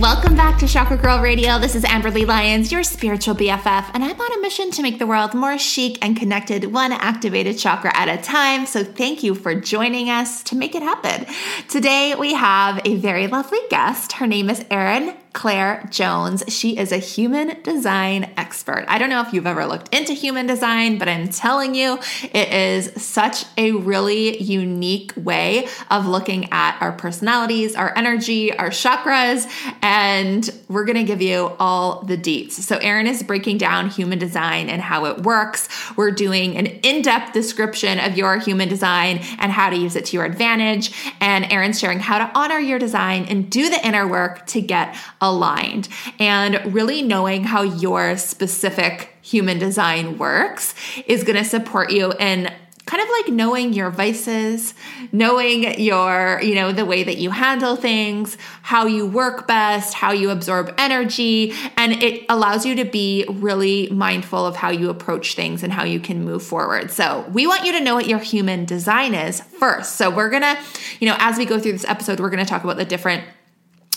Welcome back to Chakra Girl Radio. This is Amberly Lyons, your spiritual BFF, and I'm on a mission to make the world more chic and connected, one activated chakra at a time. So thank you for joining us to make it happen. Today we have a very lovely guest. Her name is Erin Claire Jones. She is a human design expert. I don't know if you've ever looked into human design, but I'm telling you, it is such a really unique way of looking at our personalities, our energy, our chakras, and we're going to give you all the deets. So, Erin is breaking down human design and how it works. We're doing an in depth description of your human design and how to use it to your advantage. And Erin's sharing how to honor your design and do the inner work to get aligned and really knowing how your specific human design works is going to support you in kind of like knowing your vices, knowing your, you know, the way that you handle things, how you work best, how you absorb energy, and it allows you to be really mindful of how you approach things and how you can move forward. So, we want you to know what your human design is first. So, we're going to, you know, as we go through this episode, we're going to talk about the different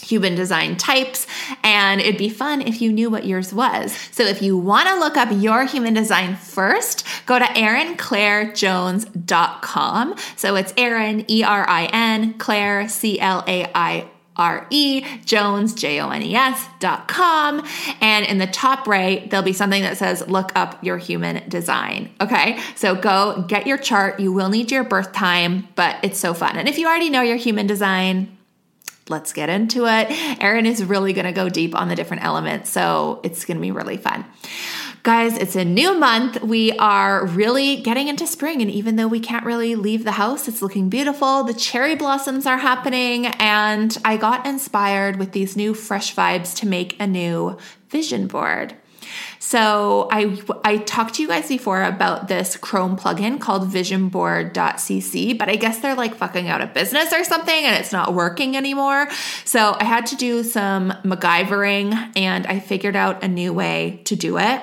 human design types, and it'd be fun if you knew what yours was. So if you want to look up your human design first, go to erinclairejones.com. So it's Erin, E R I N, Claire, C L A I R E, Jones, J O N E S dot com. And in the top right, there'll be something that says, look up your human design. Okay. So go get your chart. You will need your birth time, but it's so fun. And if you already know your human design, let's get into it. Erin is really going to go deep on the different elements, so it's going to be really fun. Guys, it's a new month. We are really getting into spring, and even though we can't really leave the house, it's looking beautiful. The cherry blossoms are happening, and I got inspired with these new fresh vibes to make a new vision board. So I I talked to you guys before about this Chrome plugin called visionboard.cc, but I guess they're like fucking out of business or something and it's not working anymore. So I had to do some MacGyvering and I figured out a new way to do it.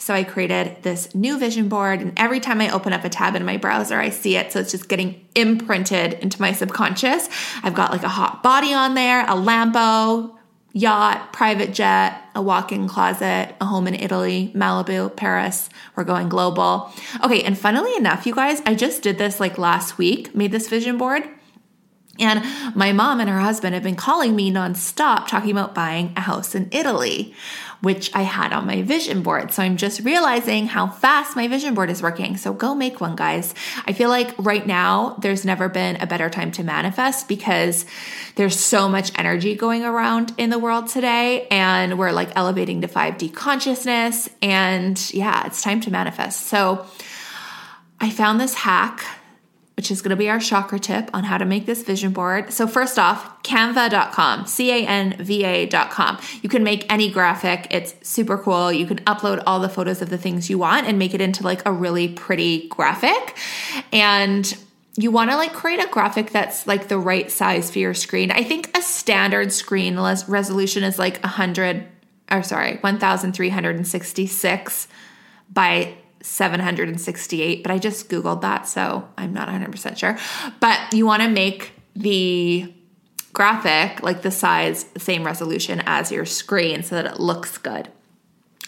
So I created this new vision board, and every time I open up a tab in my browser, I see it. So it's just getting imprinted into my subconscious. I've got like a hot body on there, a Lambo, yacht, private jet, a walk in closet, a home in Italy, Malibu, Paris. We're going global. Okay, and funnily enough, you guys, I just did this like last week, made this vision board. And my mom and her husband have been calling me nonstop talking about buying a house in Italy which I had on my vision board. So I'm just realizing how fast my vision board is working. So go make one, guys. I feel like right now there's never been a better time to manifest because there's so much energy going around in the world today. And we're like elevating to 5D consciousness. And yeah, it's time to manifest. So I found this hack which is going to be our chakra tip on how to make this vision board. So, first off, canva.com, C A N V A.com. You can make any graphic, it's super cool. You can upload all the photos of the things you want and make it into like a really pretty graphic. And you want to like create a graphic that's like the right size for your screen. I think a standard screen resolution is like 100 or sorry, 1366 by 768, but I just Googled that, so I'm not 100% sure. But you want to make the graphic like the size, same resolution as your screen so that it looks good.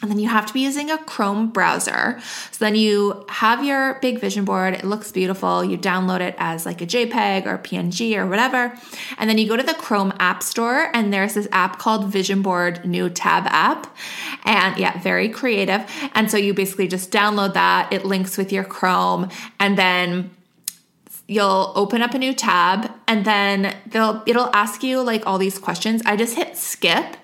And then you have to be using a Chrome browser. So then you have your big vision board. It looks beautiful. You download it as like a JPEG or PNG or whatever. And then you go to the Chrome App Store and there's this app called Vision Board New Tab app. And yeah, very creative. And so you basically just download that. It links with your Chrome and then you'll open up a new tab and then they'll it'll ask you like all these questions. I just hit skip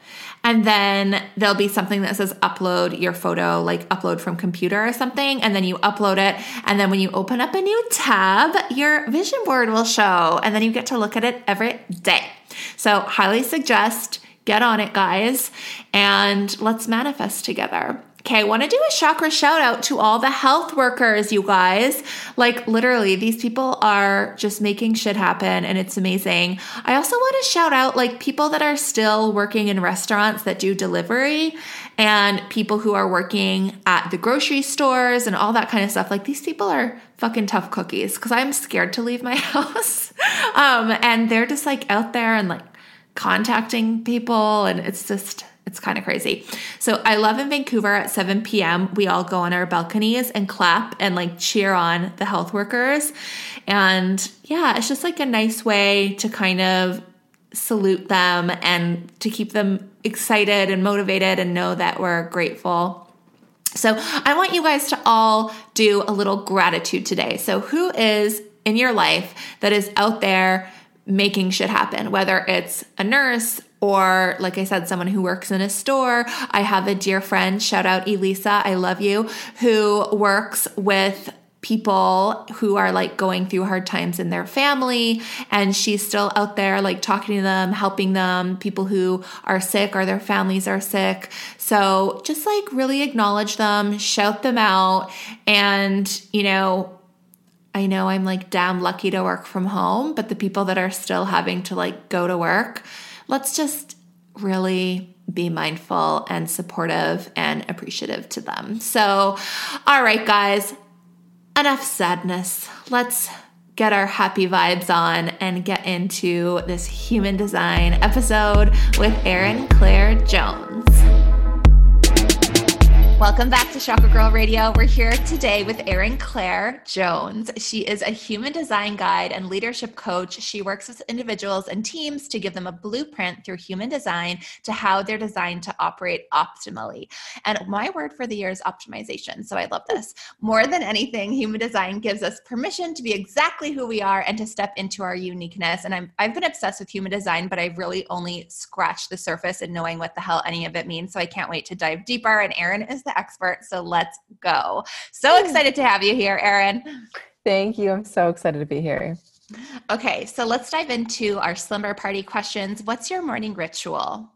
and then there'll be something that says upload your photo, like upload from computer or something. And then you upload it. And then when you open up a new tab, your vision board will show. And then you get to look at it every day. So, highly suggest get on it, guys, and let's manifest together. Okay, I want to do a chakra shout out to all the health workers, you guys. Like, literally, these people are just making shit happen and it's amazing. I also want to shout out like people that are still working in restaurants that do delivery and people who are working at the grocery stores and all that kind of stuff. Like, these people are fucking tough cookies because I'm scared to leave my house. um, and they're just like out there and like contacting people, and it's just, it's kind of crazy. So I love in Vancouver at 7 p.m. We all go on our balconies and clap and like cheer on the health workers. And yeah, it's just like a nice way to kind of salute them and to keep them excited and motivated and know that we're grateful. So I want you guys to all do a little gratitude today. So who is in your life that is out there making shit happen, whether it's a nurse, or like I said, someone who works in a store. I have a dear friend, shout out Elisa, I love you, who works with people who are like going through hard times in their family. And she's still out there like talking to them helping them. People who are sick or their families are sick. So just like really acknowledge them shout them out. And you know I know I'm like damn lucky to work from home, but the people that are still having to like go to work, let's just really be mindful and supportive and appreciative to them. So, all right, guys, enough sadness. Let's get our happy vibes on and get into this human design episode with Erin Claire Jones. Welcome back to Chakra Girl Radio. We're here today with Erin Claire Jones. She is a human design guide and leadership coach. She works with individuals and teams to give them a blueprint through human design to how they're designed to operate optimally. And my word for the year is optimization. So I love this. More than anything, human design gives us permission to be exactly who we are and to step into our uniqueness. And I'm, I've been obsessed with human design, but I've really only scratched the surface in knowing what the hell any of it means. So I can't wait to dive deeper. And Erin is the expert. So let's go. So excited to have you here, Erin. Thank you. I'm so excited to be here. Okay, so let's dive into our slumber party questions. What's your morning ritual?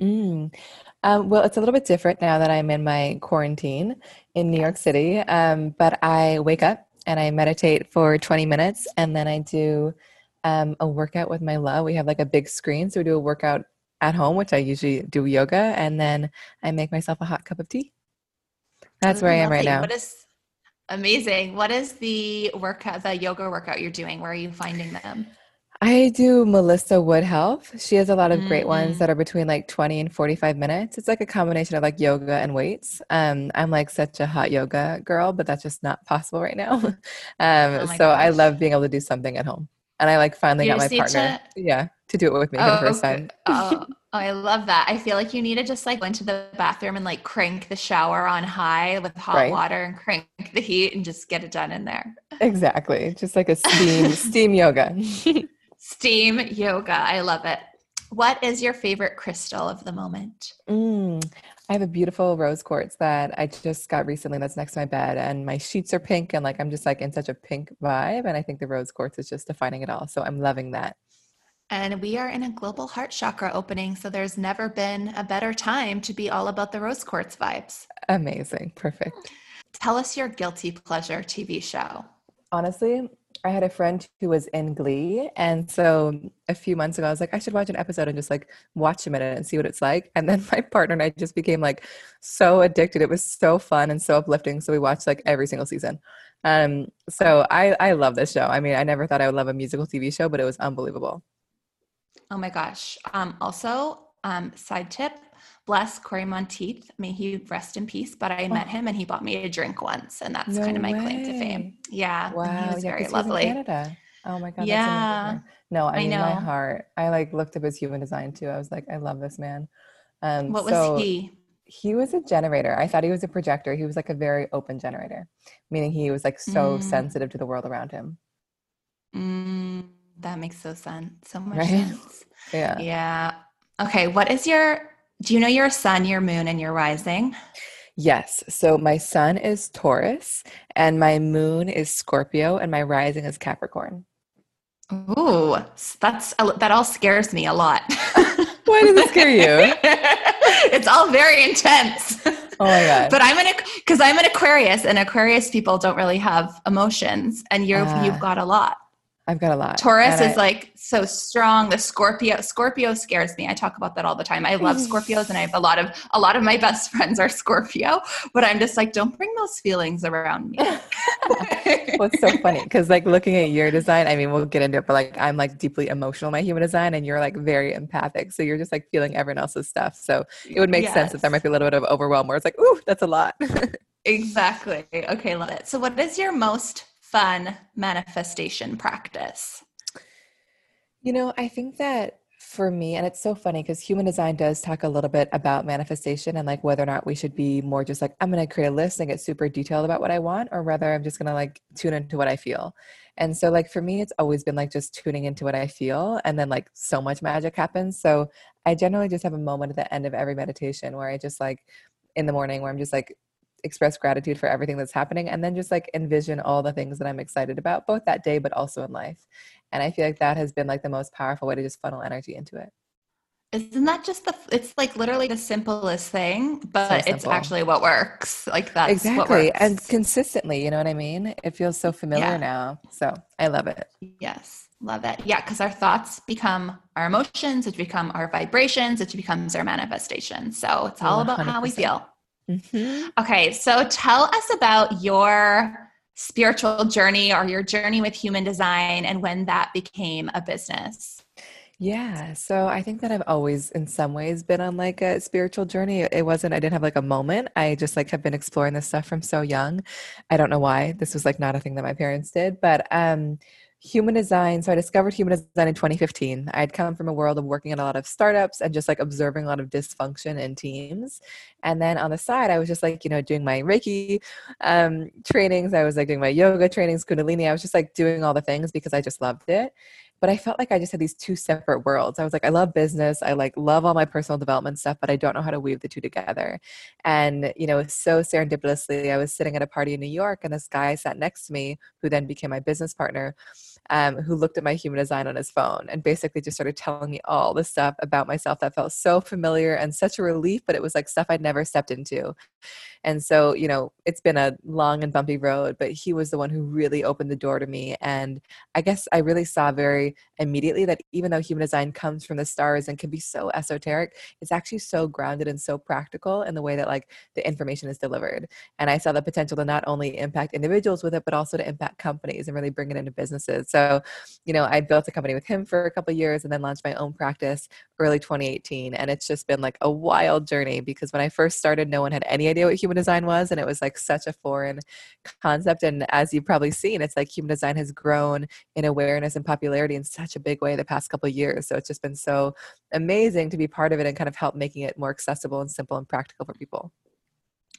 Mm. Um, well, it's a little bit different now that I'm in my quarantine in New York City. Um, but I wake up and I meditate for 20 minutes, and then I do um, a workout with my love. We have like a big screen, so we do a workout at home, which I usually do yoga, and then I make myself a hot cup of tea. That's where I am right now. What is amazing? What is the workout, the yoga workout you're doing? Where are you finding them? I do Melissa Wood Health. She has a lot of mm-hmm. great ones mm. that are between like 20 and 45 minutes. It's like a combination of like yoga and weights. Um, I'm like such a hot yoga girl, but that's just not possible right now. um, oh so gosh. I love being able to do something at home. And I like finally you got my partner. To- yeah to do it with me oh, for the first time. oh, oh, I love that. I feel like you need to just like go into the bathroom and like crank the shower on high with hot right. water and crank the heat and just get it done in there. Exactly. Just like a steam steam yoga. steam yoga. I love it. What is your favorite crystal of the moment? Mm, I have a beautiful rose quartz that I just got recently that's next to my bed and my sheets are pink and like I'm just like in such a pink vibe and I think the rose quartz is just defining it all. So I'm loving that. And we are in a global heart chakra opening, so there's never been a better time to be all about the rose quartz vibes. Amazing. Perfect. Tell us your guilty pleasure TV show. Honestly, I had a friend who was in Glee. And so a few months ago, I was like, I should watch an episode and just like watch a minute and see what it's like. And then my partner and I just became like so addicted. It was so fun and so uplifting. So we watched like every single season. Um, so I, I love this show. I mean, I never thought I would love a musical TV show, but it was unbelievable. Oh my gosh. Um, also, um, side tip, bless Cory Monteith. May he rest in peace. But I met oh. him and he bought me a drink once, and that's no kind of my way. claim to fame. Yeah. Wow. He was yeah, very lovely. Canada. Oh my god. Yeah. No, I, I mean know. my heart. I like looked up his human design too. I was like, I love this man. Um, what so was he? He was a generator. I thought he was a projector. He was like a very open generator, meaning he was like so mm. sensitive to the world around him. Mm, that makes so sense. So much right? sense. Yeah. Yeah. Okay. What is your do you know your sun, your moon, and your rising? Yes. So my sun is Taurus, and my moon is Scorpio, and my rising is Capricorn. Ooh, that's that all scares me a lot. Why does it scare you? it's all very intense. Oh my god! But I'm an because I'm an Aquarius, and Aquarius people don't really have emotions, and you've uh, you've got a lot. I've got a lot. Taurus is I, like so strong. The Scorpio, Scorpio scares me. I talk about that all the time. I love Scorpios, and I have a lot of a lot of my best friends are Scorpio. But I'm just like, don't bring those feelings around me. well, it's so funny because like looking at your design, I mean, we'll get into it, but like I'm like deeply emotional, my human design, and you're like very empathic. So you're just like feeling everyone else's stuff. So it would make yes. sense that there might be a little bit of overwhelm where it's like, ooh, that's a lot. exactly. Okay, love it. So, what is your most fun manifestation practice? You know, I think that for me, and it's so funny because human design does talk a little bit about manifestation and like whether or not we should be more just like, I'm going to create a list and get super detailed about what I want, or whether I'm just going to like tune into what I feel. And so, like, for me, it's always been like just tuning into what I feel, and then like so much magic happens. So, I generally just have a moment at the end of every meditation where I just like in the morning where I'm just like express gratitude for everything that's happening and then just like envision all the things that I'm excited about both that day but also in life. And I feel like that has been like the most powerful way to just funnel energy into it. Isn't that just the it's like literally the simplest thing, but so it's actually what works. Like that Exactly. And consistently, you know what I mean? It feels so familiar yeah. now. So I love it. Yes. Love it. Yeah, because our thoughts become our emotions, it become our vibrations, it becomes our manifestation. So it's all 100%. about how we feel. Mm-hmm. Okay, so tell us about your spiritual journey or your journey with human design and when that became a business. Yeah, so I think that I've always, in some ways, been on like a spiritual journey. It wasn't, I didn't have like a moment. I just like have been exploring this stuff from so young. I don't know why. This was like not a thing that my parents did, but um, human design. So I discovered human design in 2015. I had come from a world of working in a lot of startups and just like observing a lot of dysfunction in teams. And then on the side, I was just like, you know, doing my Reiki um, trainings. I was like doing my yoga trainings, Kundalini. I was just like doing all the things because I just loved it but I felt like I just had these two separate worlds. I was like, I love business. I like love all my personal development stuff, but I don't know how to weave the two together. And, you know, so serendipitously, I was sitting at a party in New York and this guy sat next to me who then became my business partner. Um, who looked at my human design on his phone and basically just started telling me all the stuff about myself that felt so familiar and such a relief, but it was like stuff I'd never stepped into. And so, you know, it's been a long and bumpy road, but he was the one who really opened the door to me. And I guess I really saw very immediately that even though human design comes from the stars and can be so esoteric, it's actually so grounded and so practical in the way that like the information is delivered. And I saw the potential to not only impact individuals with it, but also to impact companies and really bring it into businesses. So, you know, I built a company with him for a couple years and then launched my own practice early 2018. And it's just been like a wild journey because when I first started, no one had any idea what human design was. And it was like such a foreign concept. And as you've probably seen, it's like human design has grown in awareness and popularity in such a big way the past couple years. So it's just been so amazing to be part of it and kind of help making it more accessible and simple and practical for people.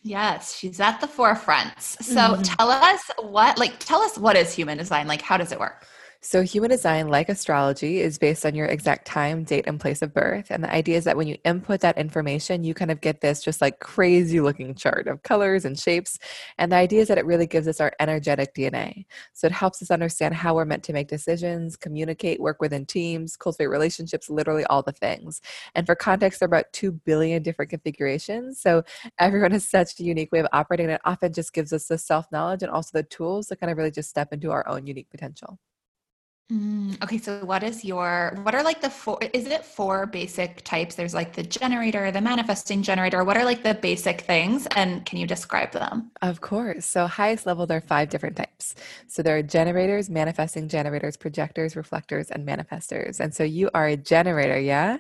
Yes, she's at the forefront. So mm-hmm. tell us what, like, tell us what is human design? Like, how does it work? So, human design, like astrology, is based on your exact time, date, and place of birth. And the idea is that when you input that information, you kind of get this just like crazy looking chart of colors and shapes. And the idea is that it really gives us our energetic DNA. So, it helps us understand how we're meant to make decisions, communicate, work within teams, cultivate relationships, literally all the things. And for context, there are about 2 billion different configurations. So, everyone has such a unique way of operating. And it often just gives us the self knowledge and also the tools to kind of really just step into our own unique potential. Mm, okay, so what is your what are like the four is it four basic types? There's like the generator, the manifesting generator. What are like the basic things and can you describe them? Of course. So highest level there are five different types. So there are generators, manifesting generators, projectors, reflectors and manifestors. And so you are a generator, yeah?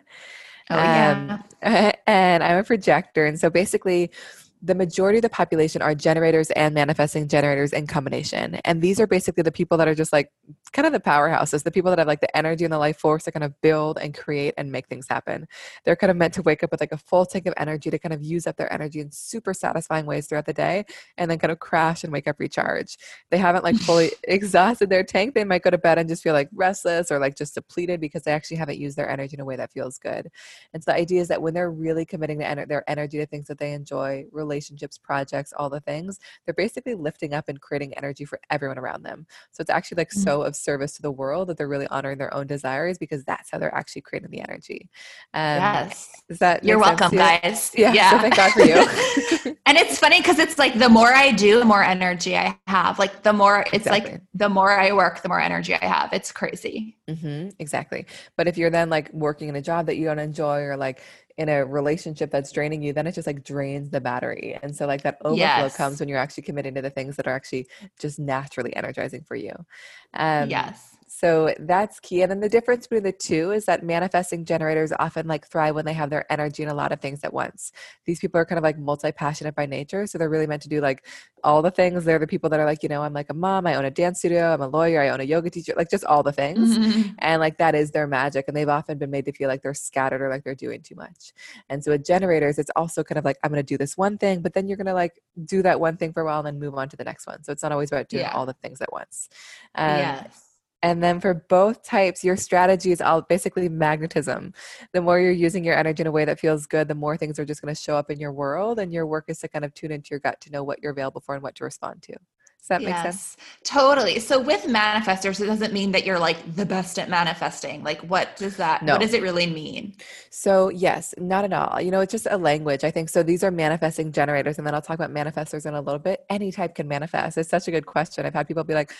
Oh yeah. Um, and I'm a projector and so basically the majority of the population are generators and manifesting generators in combination. And these are basically the people that are just like kind of the powerhouses, the people that have like the energy and the life force to kind of build and create and make things happen. They're kind of meant to wake up with like a full tank of energy to kind of use up their energy in super satisfying ways throughout the day and then kind of crash and wake up recharge. They haven't like fully exhausted their tank. They might go to bed and just feel like restless or like just depleted because they actually haven't used their energy in a way that feels good. And so the idea is that when they're really committing to their energy to things that they enjoy, relationships, projects, all the things, they're basically lifting up and creating energy for everyone around them. So it's actually like mm-hmm. so of service to the world that they're really honoring their own desires because that's how they're actually creating the energy. Um, yes. Is that you're welcome, guys? Yeah. yeah. So thank God for you. and it's funny because it's like the more I do, the more energy I have. Like the more it's exactly. like the more I work, the more energy I have. It's crazy. Mm-hmm, exactly. But if you're then like working in a job that you don't enjoy or like in a relationship that's draining you, then it just like drains the battery. And so like that overflow yes. comes when you're actually committing to the things that are actually just naturally energizing for you. Um, yes. So that's key. And then the difference between the two is that manifesting generators often like thrive when they have their energy in a lot of things at once. These people are kind of like multi passionate by nature. So they're really meant to do like all the things. They're the people that are like, you know, I'm like a mom, I own a dance studio, I'm a lawyer, I own a yoga teacher, like just all the things. Mm-hmm. And like that is their magic. And they've often been made to feel like they're scattered or like they're doing too much. And so with generators, it's also kind of like, I'm going to do this one thing, but then you're going to like do that one thing for a while and then move on to the next one. So it's not always about doing yeah. all the things at once. Um, yes and then for both types, your strategy is all basically magnetism. The more you're using your energy in a way that feels good, the more things are just going to show up in your world. And your work is to kind of tune into your gut to know what you're available for and what to respond to. Does that yes, make sense? Totally. So with manifestors, it doesn't mean that you're like the best at manifesting. Like what does that no. what does it really mean? So yes, not at all. You know, it's just a language. I think so these are manifesting generators and then I'll talk about manifestors in a little bit. Any type can manifest. It's such a good question. I've had people be like,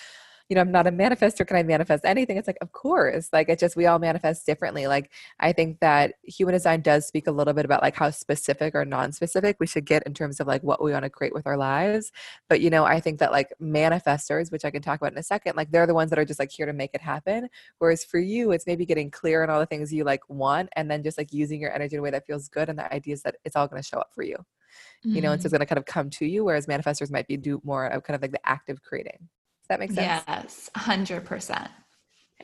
you know, I'm not a manifestor. Can I manifest anything? It's like, of course. Like, it's just, we all manifest differently. Like, I think that human design does speak a little bit about like how specific or non specific we should get in terms of like what we want to create with our lives. But, you know, I think that like manifestors, which I can talk about in a second, like they're the ones that are just like here to make it happen. Whereas for you, it's maybe getting clear on all the things you like want and then just like using your energy in a way that feels good. And the idea is that it's all going to show up for you. Mm-hmm. You know, and so it's mm. going to kind of come to you, whereas manifestors might be do more of kind of like the active creating that makes sense? Yes, 100%.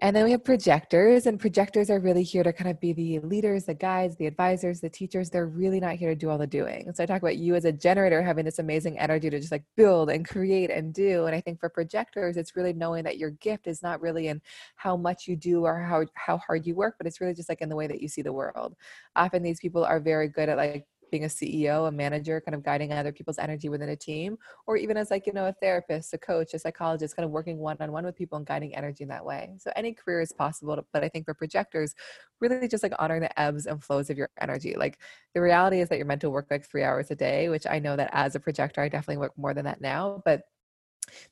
And then we have projectors, and projectors are really here to kind of be the leaders, the guides, the advisors, the teachers. They're really not here to do all the doing. So I talk about you as a generator having this amazing energy to just like build and create and do. And I think for projectors, it's really knowing that your gift is not really in how much you do or how how hard you work, but it's really just like in the way that you see the world. Often these people are very good at like being a CEO, a manager, kind of guiding other people's energy within a team, or even as like, you know, a therapist, a coach, a psychologist, kind of working one on one with people and guiding energy in that way. So any career is possible, but I think for projectors, really just like honoring the ebbs and flows of your energy. Like the reality is that you're meant to work like three hours a day, which I know that as a projector, I definitely work more than that now, but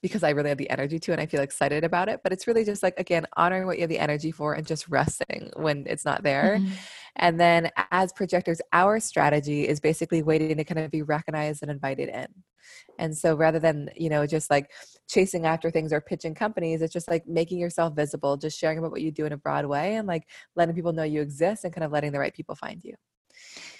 because I really have the energy to and I feel excited about it. But it's really just like, again, honoring what you have the energy for and just resting when it's not there. Mm-hmm. And then as projectors, our strategy is basically waiting to kind of be recognized and invited in. And so rather than, you know, just like chasing after things or pitching companies, it's just like making yourself visible, just sharing about what you do in a broad way and like letting people know you exist and kind of letting the right people find you.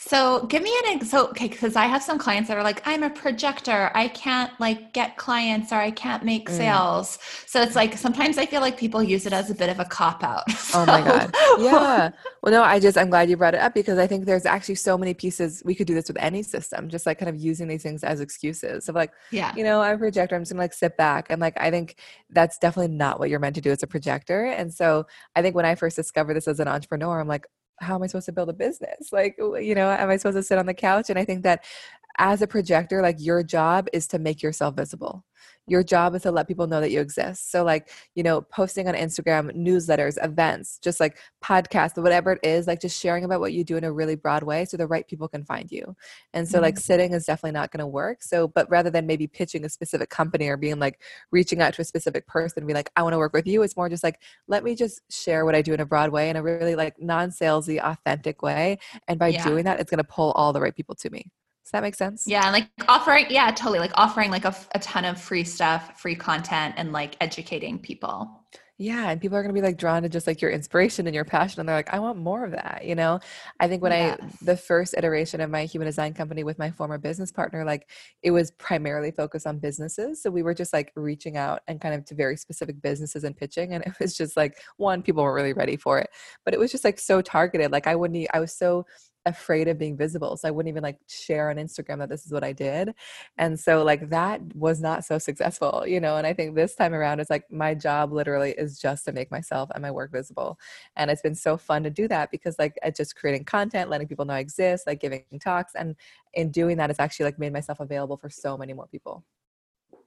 So give me an so okay because I have some clients that are like I'm a projector. I can't like get clients or I can't make mm. sales. So it's like sometimes I feel like people use it as a bit of a cop out. So. Oh my god. Yeah. Well, no, I just I'm glad you brought it up because I think there's actually so many pieces we could do this with any system, just like kind of using these things as excuses of like, yeah, you know, I'm a projector. I'm just gonna like sit back and like I think that's definitely not what you're meant to do as a projector. And so I think when I first discovered this as an entrepreneur, I'm like, how am I supposed to build a business? Like, you know, am I supposed to sit on the couch? And I think that as a projector, like your job is to make yourself visible. Your job is to let people know that you exist. So like you know posting on instagram newsletters events just like podcasts whatever it is like just sharing about what you do in a really broad way so the right people can find you. And so mm-hmm. like sitting is definitely not going to work. So but rather than maybe pitching a specific company or being like reaching out to a specific person be like i want to work with you it's more just like let me just share what i do in a broad way in a really like non-salesy authentic way. And by yeah. doing that it's going to pull all the right people to me does that make sense? Yeah, like offering, yeah, totally. Like offering like a, a ton of free stuff, free content, and like educating people. Yeah, and people are going to be like drawn to just like your inspiration and your passion and they're like I want more of that, you know? I think when yes. I the first iteration of my human design company with my former business partner like it was primarily focused on businesses. So we were just like reaching out and kind of to very specific businesses and pitching and it was just like one people weren't really ready for it. But it was just like so targeted. Like I wouldn't I was so afraid of being visible. So I wouldn't even like share on Instagram that this is what I did. And so like that was not so successful, you know. And I think this time around it's like my job literally is just to make myself and my work visible. And it's been so fun to do that because like it's just creating content, letting people know I exist, like giving talks. And in doing that, it's actually like made myself available for so many more people.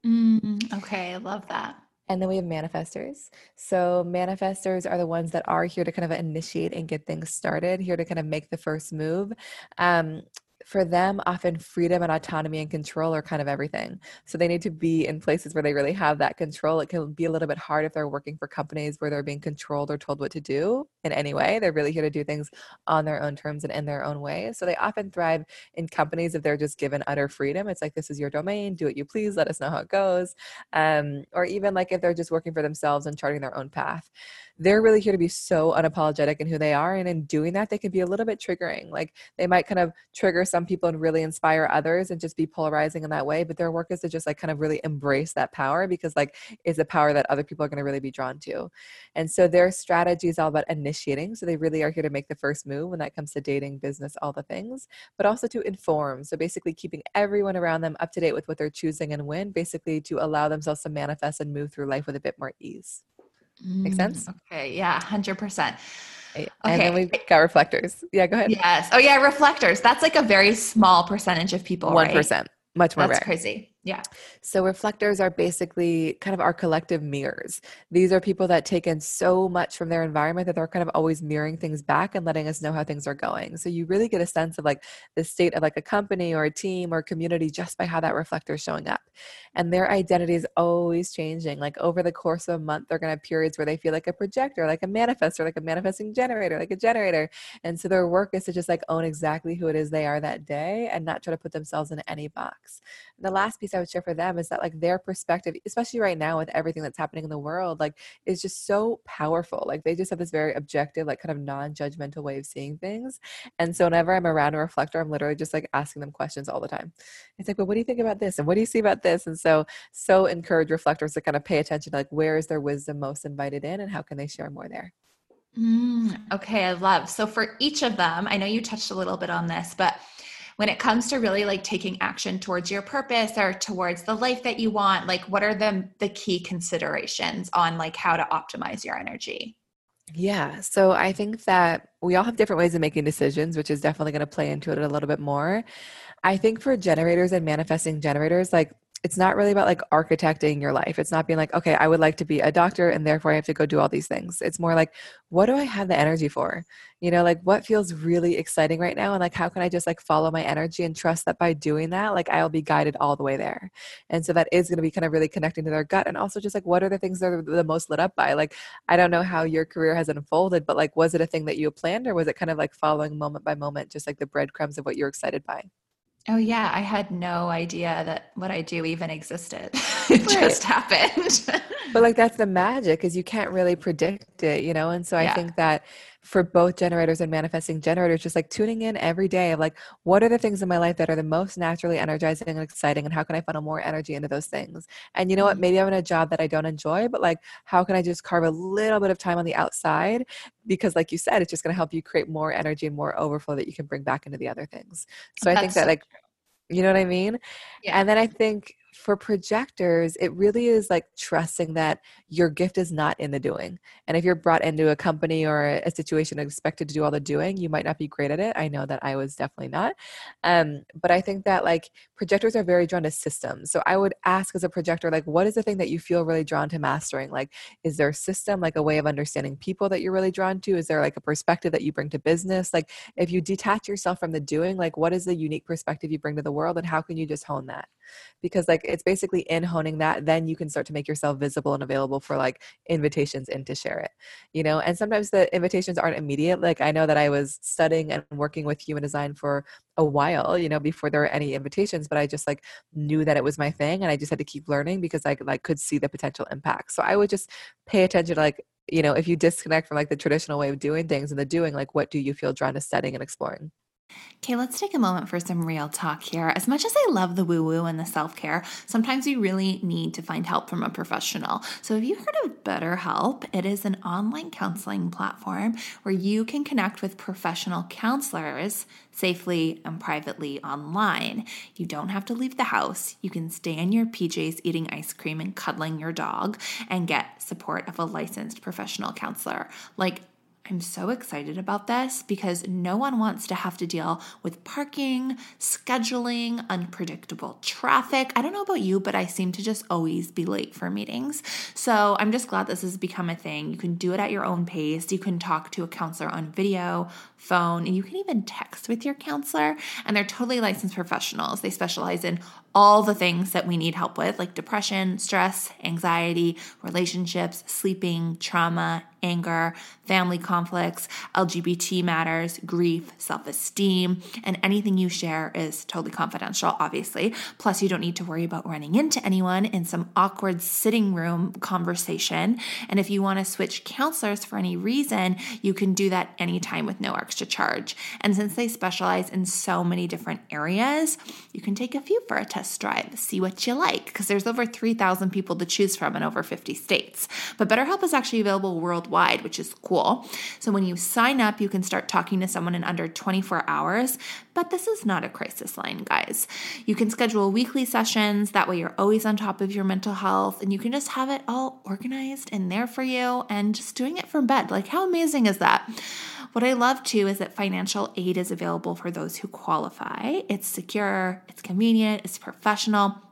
Mm, okay, I love that. And then we have manifestors. So, manifestors are the ones that are here to kind of initiate and get things started, here to kind of make the first move. Um, for them, often freedom and autonomy and control are kind of everything. So they need to be in places where they really have that control. It can be a little bit hard if they're working for companies where they're being controlled or told what to do in any way. They're really here to do things on their own terms and in their own way. So they often thrive in companies if they're just given utter freedom. It's like, this is your domain, do what you please, let us know how it goes. Um, or even like if they're just working for themselves and charting their own path they're really here to be so unapologetic in who they are. And in doing that, they can be a little bit triggering. Like they might kind of trigger some people and really inspire others and just be polarizing in that way. But their work is to just like kind of really embrace that power because like it's a power that other people are going to really be drawn to. And so their strategy is all about initiating. So they really are here to make the first move when that comes to dating, business, all the things, but also to inform. So basically keeping everyone around them up to date with what they're choosing and when, basically to allow themselves to manifest and move through life with a bit more ease. Make mm, sense? Okay. Yeah. 100%. Okay. And then we've got reflectors. Yeah, go ahead. Yes. Oh, yeah. Reflectors. That's like a very small percentage of people. 1%. Right? Much more That's rare. crazy. Yeah. So reflectors are basically kind of our collective mirrors. These are people that take in so much from their environment that they're kind of always mirroring things back and letting us know how things are going. So you really get a sense of like the state of like a company or a team or community just by how that reflector is showing up. And their identity is always changing. Like over the course of a month, they're going to have periods where they feel like a projector, like a manifestor, like a manifesting generator, like a generator. And so their work is to just like own exactly who it is they are that day and not try to put themselves in any box. And the last piece I would share for them is that like their perspective, especially right now with everything that's happening in the world, like is just so powerful. Like they just have this very objective, like kind of non-judgmental way of seeing things. And so whenever I'm around a reflector, I'm literally just like asking them questions all the time. It's like, well, what do you think about this? And what do you see about this? And so so encourage reflectors to kind of pay attention to like where is their wisdom most invited in and how can they share more there. Mm, okay, I love. So for each of them, I know you touched a little bit on this, but when it comes to really like taking action towards your purpose or towards the life that you want like what are the the key considerations on like how to optimize your energy yeah. So I think that we all have different ways of making decisions, which is definitely going to play into it a little bit more. I think for generators and manifesting generators, like it's not really about like architecting your life. It's not being like, okay, I would like to be a doctor and therefore I have to go do all these things. It's more like, what do I have the energy for? You know, like what feels really exciting right now? And like, how can I just like follow my energy and trust that by doing that, like I'll be guided all the way there. And so that is going to be kind of really connecting to their gut. And also just like, what are the things they're the most lit up by? Like, I don't know how your career has unfolded, but like, was it a thing that you planned or was it kind of like following moment by moment, just like the breadcrumbs of what you're excited by? Oh yeah, I had no idea that what I do even existed. right. just happened. but like that's the magic is you can't really predict it, you know? And so yeah. I think that for both generators and manifesting generators, just like tuning in every day of like, what are the things in my life that are the most naturally energizing and exciting? And how can I funnel more energy into those things? And you know what? Mm-hmm. Maybe I'm in a job that I don't enjoy, but like, how can I just carve a little bit of time on the outside? Because, like you said, it's just going to help you create more energy and more overflow that you can bring back into the other things. So That's I think that, like, you know what I mean? Yeah. And then I think for projectors, it really is like trusting that your gift is not in the doing. And if you're brought into a company or a situation expected to do all the doing, you might not be great at it. I know that I was definitely not. Um, but I think that like projectors are very drawn to systems. So I would ask as a projector, like, what is the thing that you feel really drawn to mastering? Like, is there a system, like a way of understanding people that you're really drawn to? Is there like a perspective that you bring to business? Like, if you detach yourself from the doing, like, what is the unique perspective you bring to the world and how can you just hone that? Because like it's basically in honing that then you can start to make yourself visible and available for like invitations in to share it you know? And sometimes the invitations aren't immediate like i know that i was studying and working with human design for a while you know before there were any invitations but i just like knew that it was my thing and i just had to keep learning because i like could see the potential impact. So i would just pay attention to like you know if you disconnect from like the traditional way of doing things and the doing like what do you feel drawn to studying and exploring Okay, let's take a moment for some real talk here. As much as I love the woo woo and the self care, sometimes you really need to find help from a professional. So, have you heard of BetterHelp? It is an online counseling platform where you can connect with professional counselors safely and privately online. You don't have to leave the house. You can stay in your PJs eating ice cream and cuddling your dog and get support of a licensed professional counselor. Like, I'm so excited about this because no one wants to have to deal with parking, scheduling, unpredictable traffic. I don't know about you, but I seem to just always be late for meetings. So I'm just glad this has become a thing. You can do it at your own pace. You can talk to a counselor on video, phone, and you can even text with your counselor. And they're totally licensed professionals. They specialize in all the things that we need help with, like depression, stress, anxiety, relationships, sleeping, trauma, anger, family conflicts, LGBT matters, grief, self esteem, and anything you share is totally confidential, obviously. Plus, you don't need to worry about running into anyone in some awkward sitting room conversation. And if you want to switch counselors for any reason, you can do that anytime with no extra charge. And since they specialize in so many different areas, you can take a few for a test drive, see what you like, because there's over 3,000 people to choose from in over 50 states. But BetterHelp is actually available worldwide which is cool. So when you sign up, you can start talking to someone in under 24 hours. But this is not a crisis line, guys. You can schedule weekly sessions. That way, you're always on top of your mental health and you can just have it all organized and there for you and just doing it from bed. Like, how amazing is that? What I love too is that financial aid is available for those who qualify. It's secure, it's convenient, it's professional.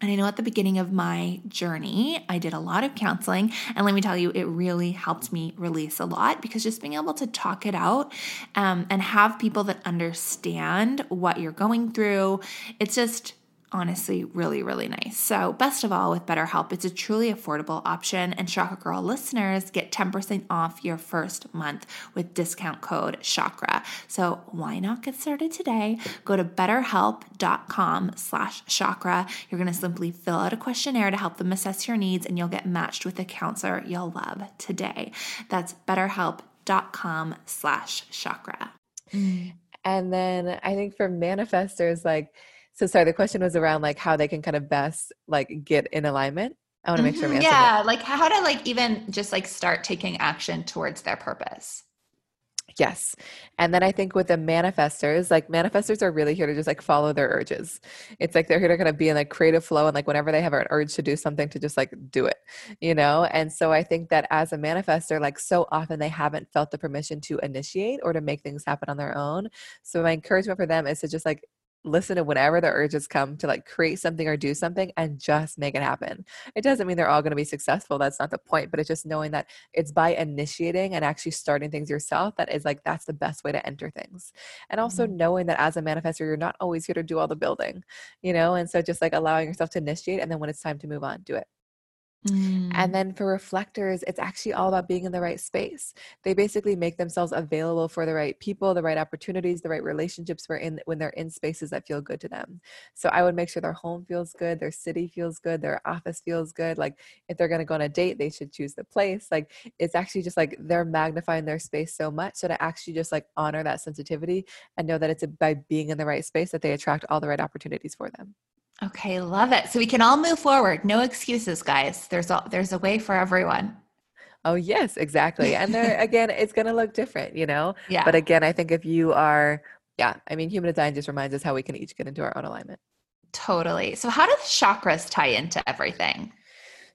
And I know at the beginning of my journey, I did a lot of counseling. And let me tell you, it really helped me release a lot because just being able to talk it out um, and have people that understand what you're going through, it's just, honestly really, really nice. So, best of all, with BetterHelp, it's a truly affordable option, and Chakra Girl listeners get 10% off your first month with discount code CHAKRA. So, why not get started today? Go to betterhelp.com slash chakra. You're going to simply fill out a questionnaire to help them assess your needs, and you'll get matched with a counselor you'll love today. That's betterhelp.com slash chakra. And then I think for manifestors, like, so sorry, the question was around like how they can kind of best like get in alignment. I want to make sure. Mm-hmm. yeah, like how to like even just like start taking action towards their purpose. Yes. And then I think with the manifestors, like manifestors are really here to just like follow their urges. It's like they're here to kind of be in like creative flow and like whenever they have an urge to do something to just like do it, you know? And so I think that as a manifestor, like so often they haven't felt the permission to initiate or to make things happen on their own. So my encouragement for them is to just like listen to whenever the urges come to like create something or do something and just make it happen. It doesn't mean they're all going to be successful. That's not the point, but it's just knowing that it's by initiating and actually starting things yourself that is like that's the best way to enter things. And also mm-hmm. knowing that as a manifestor, you're not always here to do all the building, you know? And so just like allowing yourself to initiate and then when it's time to move on, do it. Mm. And then for reflectors, it's actually all about being in the right space. They basically make themselves available for the right people, the right opportunities, the right relationships for in when they're in spaces that feel good to them. So I would make sure their home feels good, their city feels good, their office feels good. Like if they're going to go on a date, they should choose the place. Like it's actually just like they're magnifying their space so much so to actually just like honor that sensitivity and know that it's by being in the right space that they attract all the right opportunities for them. Okay, love it. So we can all move forward. No excuses, guys. There's a, there's a way for everyone. Oh yes, exactly. And there again, it's going to look different, you know. Yeah. But again, I think if you are, yeah, I mean, human design just reminds us how we can each get into our own alignment. Totally. So how do the chakras tie into everything?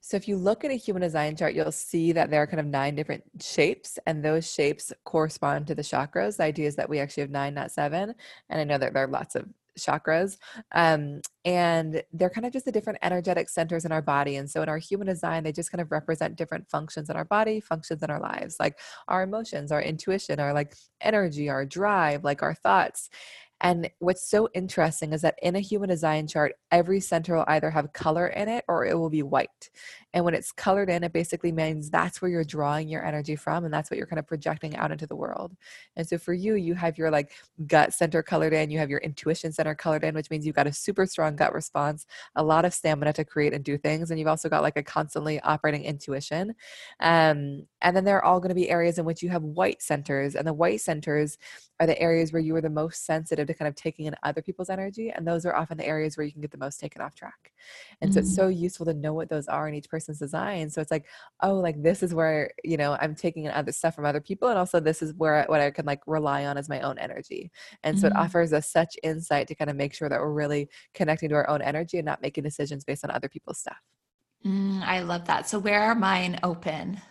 So if you look at a human design chart, you'll see that there are kind of nine different shapes, and those shapes correspond to the chakras. The idea is that we actually have nine, not seven. And I know that there are lots of chakras. Um, and they're kind of just the different energetic centers in our body. And so in our human design, they just kind of represent different functions in our body, functions in our lives, like our emotions, our intuition, our like energy, our drive, like our thoughts. And what's so interesting is that in a human design chart, every center will either have color in it or it will be white. And when it's colored in, it basically means that's where you're drawing your energy from and that's what you're kind of projecting out into the world. And so for you, you have your like gut center colored in, you have your intuition center colored in, which means you've got a super strong gut response, a lot of stamina to create and do things. And you've also got like a constantly operating intuition. Um, and then there are all going to be areas in which you have white centers. And the white centers are the areas where you are the most sensitive to kind of taking in other people's energy. And those are often the areas where you can get the most taken off track. And mm-hmm. so it's mm. so useful to know what those are in each person's design. So it's like, oh, like this is where, you know, I'm taking other stuff from other people. And also this is where what I can like rely on as my own energy. And so mm-hmm. it offers us such insight to kind of make sure that we're really connecting to our own energy and not making decisions based on other people's stuff. Mm, I love that. So where are mine open?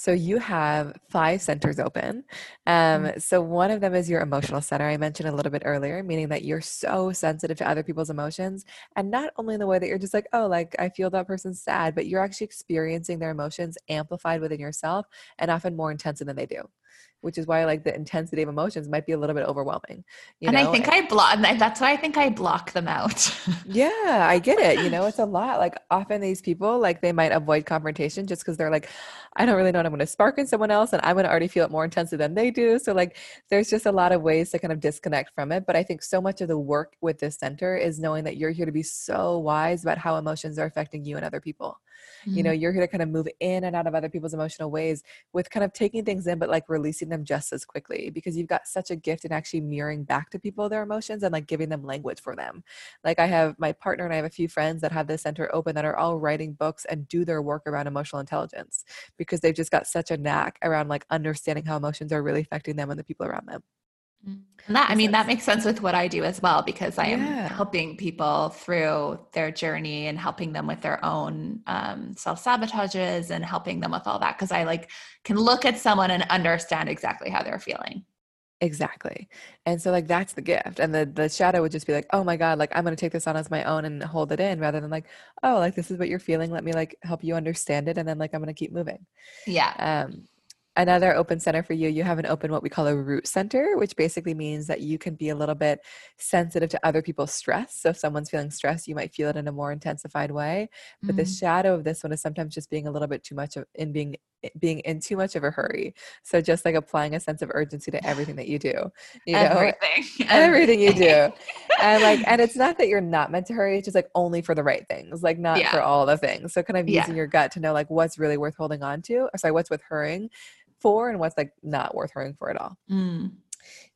So you have five centers open. Um, mm-hmm. so one of them is your emotional center. I mentioned a little bit earlier, meaning that you're so sensitive to other people's emotions, and not only in the way that you're just like, oh, like I feel that person's sad, but you're actually experiencing their emotions amplified within yourself, and often more intense than they do which is why like the intensity of emotions might be a little bit overwhelming. and know? I think and, I block. That's why I think I block them out. yeah, I get it. You know, it's a lot. Like often these people, like they might avoid confrontation just because they're like, I don't really know what I'm going to spark in someone else, and I'm going to already feel it more intensely than they do. So like, there's just a lot of ways to kind of disconnect from it. But I think so much of the work with this center is knowing that you're here to be so wise about how emotions are affecting you and other people. Mm-hmm. You know, mm-hmm. you're here to kind of move in and out of other people's emotional ways with kind of taking things in, but like releasing them just as quickly because you've got such a gift in actually mirroring back to people their emotions and like giving them language for them. Like I have my partner and I have a few friends that have this center open that are all writing books and do their work around emotional intelligence because they've just got such a knack around like understanding how emotions are really affecting them and the people around them. And that I mean that makes sense with what I do as well because I am yeah. helping people through their journey and helping them with their own um, self sabotages and helping them with all that because I like can look at someone and understand exactly how they're feeling. Exactly. And so like that's the gift. And the the shadow would just be like, "Oh my god, like I'm going to take this on as my own and hold it in rather than like, oh, like this is what you're feeling, let me like help you understand it and then like I'm going to keep moving." Yeah. Um another open center for you you have an open what we call a root center which basically means that you can be a little bit sensitive to other people's stress. So if someone's feeling stressed you might feel it in a more intensified way. But mm-hmm. the shadow of this one is sometimes just being a little bit too much of in being being in too much of a hurry. So just like applying a sense of urgency to everything that you do you know? Everything everything you do. and like and it's not that you're not meant to hurry it's just like only for the right things like not yeah. for all the things. So kind of using yeah. your gut to know like what's really worth holding on to or sorry what's worth hurrying for and what's like not worth hurrying for at all. Mm.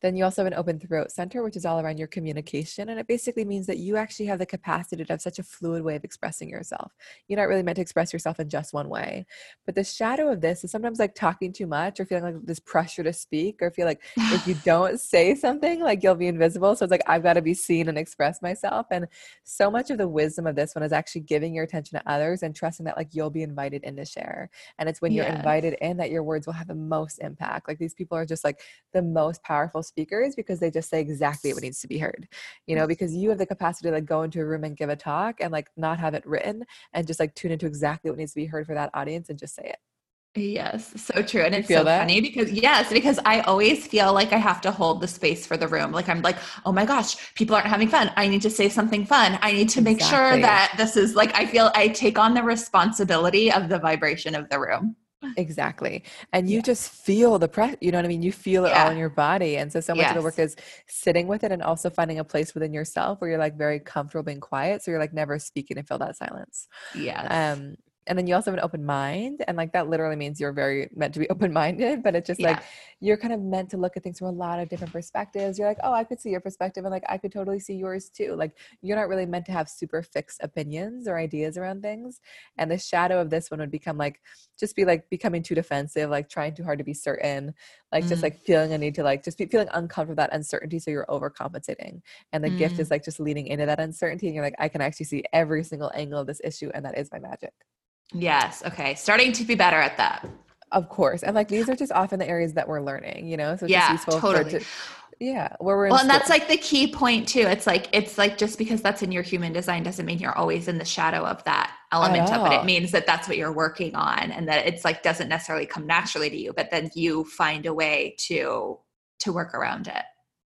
Then you also have an open throat center, which is all around your communication. And it basically means that you actually have the capacity to have such a fluid way of expressing yourself. You're not really meant to express yourself in just one way. But the shadow of this is sometimes like talking too much or feeling like this pressure to speak or feel like if you don't say something, like you'll be invisible. So it's like, I've got to be seen and express myself. And so much of the wisdom of this one is actually giving your attention to others and trusting that like you'll be invited in to share. And it's when you're invited in that your words will have the most impact. Like these people are just like the most powerful speakers because they just say exactly what needs to be heard you know mm-hmm. because you have the capacity to like go into a room and give a talk and like not have it written and just like tune into exactly what needs to be heard for that audience and just say it Yes, so true. And it's so that? funny because, yes, because I always feel like I have to hold the space for the room. Like, I'm like, oh my gosh, people aren't having fun. I need to say something fun. I need to make sure that this is like, I feel I take on the responsibility of the vibration of the room. Exactly. And you Yeah. just feel the press, you know what I mean? You feel it all in your body. And so, so much of the work is sitting with it and also finding a place within yourself where you're like very comfortable being quiet. So you're like never speaking to feel that silence. Yeah. Um, and then you also have an open mind. And like that literally means you're very meant to be open minded, but it's just like you're kind of meant to look at things from a lot of different perspectives. You're like, oh, I could see your perspective. And like, I could totally see yours too. Like, you're not really meant to have super fixed opinions or ideas around things. And the shadow of this one would become like, just be like becoming too defensive, like trying too hard to be certain, like just Mm. like feeling a need to like just be feeling uncomfortable with that uncertainty. So you're overcompensating. And the gift Mm. is like just leaning into that uncertainty. And you're like, I can actually see every single angle of this issue. And that is my magic. Yes. Okay. Starting to be better at that. Of course. And like these are just often the areas that we're learning, you know? So it's Yeah, just useful totally. to, yeah, where we're in Well, and that's like the key point too. It's like it's like just because that's in your human design doesn't mean you're always in the shadow of that element of it. It means that that's what you're working on, and that it's like doesn't necessarily come naturally to you, but then you find a way to to work around it.